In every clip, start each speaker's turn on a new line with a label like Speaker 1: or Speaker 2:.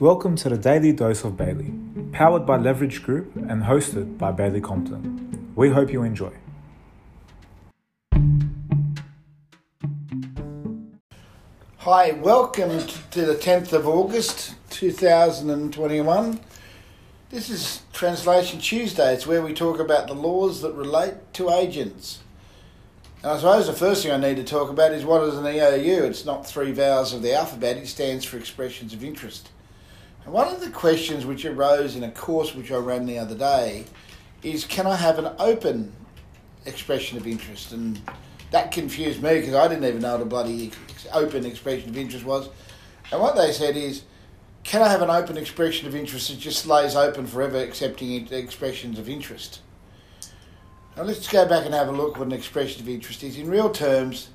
Speaker 1: Welcome to the Daily Dose of Bailey, powered by Leverage Group and hosted by Bailey Compton. We hope you enjoy.
Speaker 2: Hi, welcome to the 10th of August 2021. This is Translation Tuesday. It's where we talk about the laws that relate to agents. And I suppose the first thing I need to talk about is what is an EOI? It's not three vowels of the alphabet, it stands for expressions of interest. And one of the questions which arose in a course which I ran the other day is can I have an open expression of interest? And that confused me because I didn't even know what a bloody open expression of interest was. And what they said is, can I have an open expression of interest that just lays open forever accepting expressions of interest? Now let's go back and have a look what an expression of interest is. In real terms,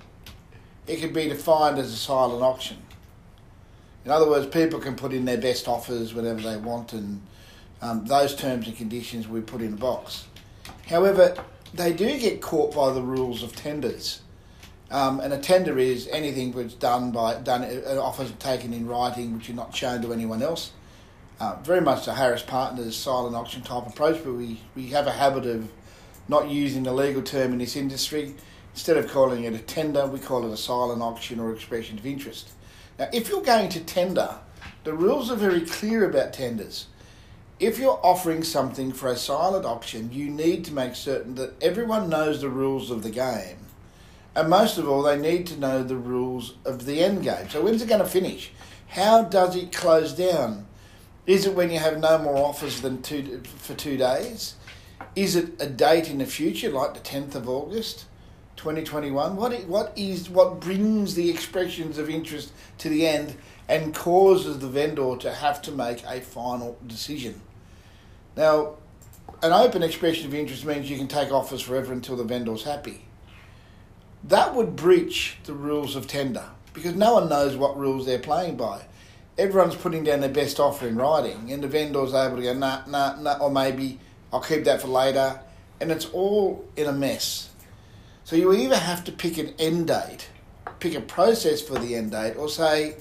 Speaker 2: it can be defined as a silent auction. In other words, people can put in their best offers whenever they want, and um, those terms and conditions we put in a box. However, they do get caught by the rules of tenders. Um, and a tender is anything that's done by done an offer taken in writing which are not shown to anyone else. Uh, very much the Harris Partners silent auction type approach, but we, we have a habit of not using the legal term in this industry. Instead of calling it a tender, we call it a silent auction or expression of interest. Now, if you're going to tender, the rules are very clear about tenders. If you're offering something for a silent auction, you need to make certain that everyone knows the rules of the game. And most of all, they need to know the rules of the end game. So, when's it going to finish? How does it close down? Is it when you have no more offers than two for two days? Is it a date in the future, like the 10th of August 2021? What, what, is, what brings the expressions of interest to the end and causes the vendor to have to make a final decision? Now, an open expression of interest means you can take offers forever until the vendor's happy. That would breach the rules of tender because no one knows what rules they're playing by. Everyone's putting down their best offer in writing, and the vendor's able to go, nah, nah, nah, or maybe I'll keep that for later, and it's all in a mess. So you either have to pick an end date, pick a process for the end date, or say,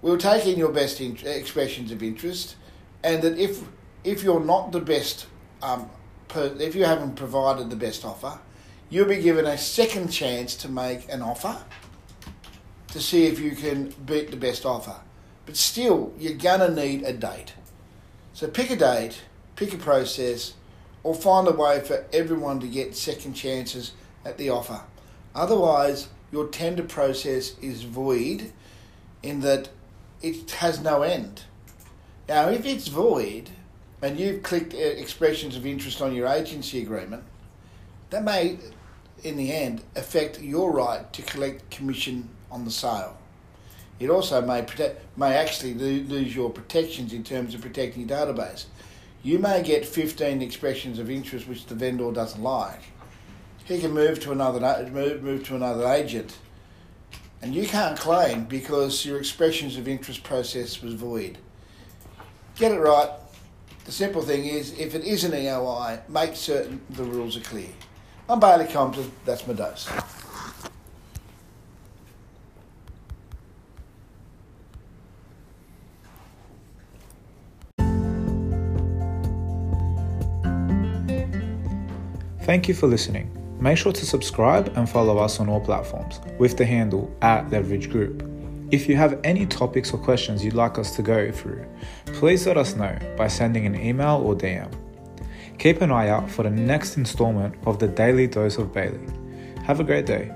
Speaker 2: we'll take in your best in- expressions of interest, and that if if you're not the best, um, per- if you haven't provided the best offer, you'll be given a second chance to make an offer to see if you can beat the best offer. But still, you're gonna need a date. So pick a date pick a process, or find a way for everyone to get second chances at the offer. Otherwise, your tender process is void in that it has no end. Now, if it's void and you've clicked uh, expressions of interest on your agency agreement, that may, in the end, affect your right to collect commission on the sale. It also may protect, may actually lose your protections in terms of protecting your database you may get 15 expressions of interest which the vendor doesn't like. He can move to another move, move to another agent, and you can't claim because your expressions of interest process was void. Get it right. The simple thing is, if it is an EOI, make certain the rules are clear. I'm Bailey Compton. That's my dose.
Speaker 1: Thank you for listening. Make sure to subscribe and follow us on all platforms with the handle at Leverage Group. If you have any topics or questions you'd like us to go through, please let us know by sending an email or DM. Keep an eye out for the next installment of the Daily Dose of Bailey. Have a great day.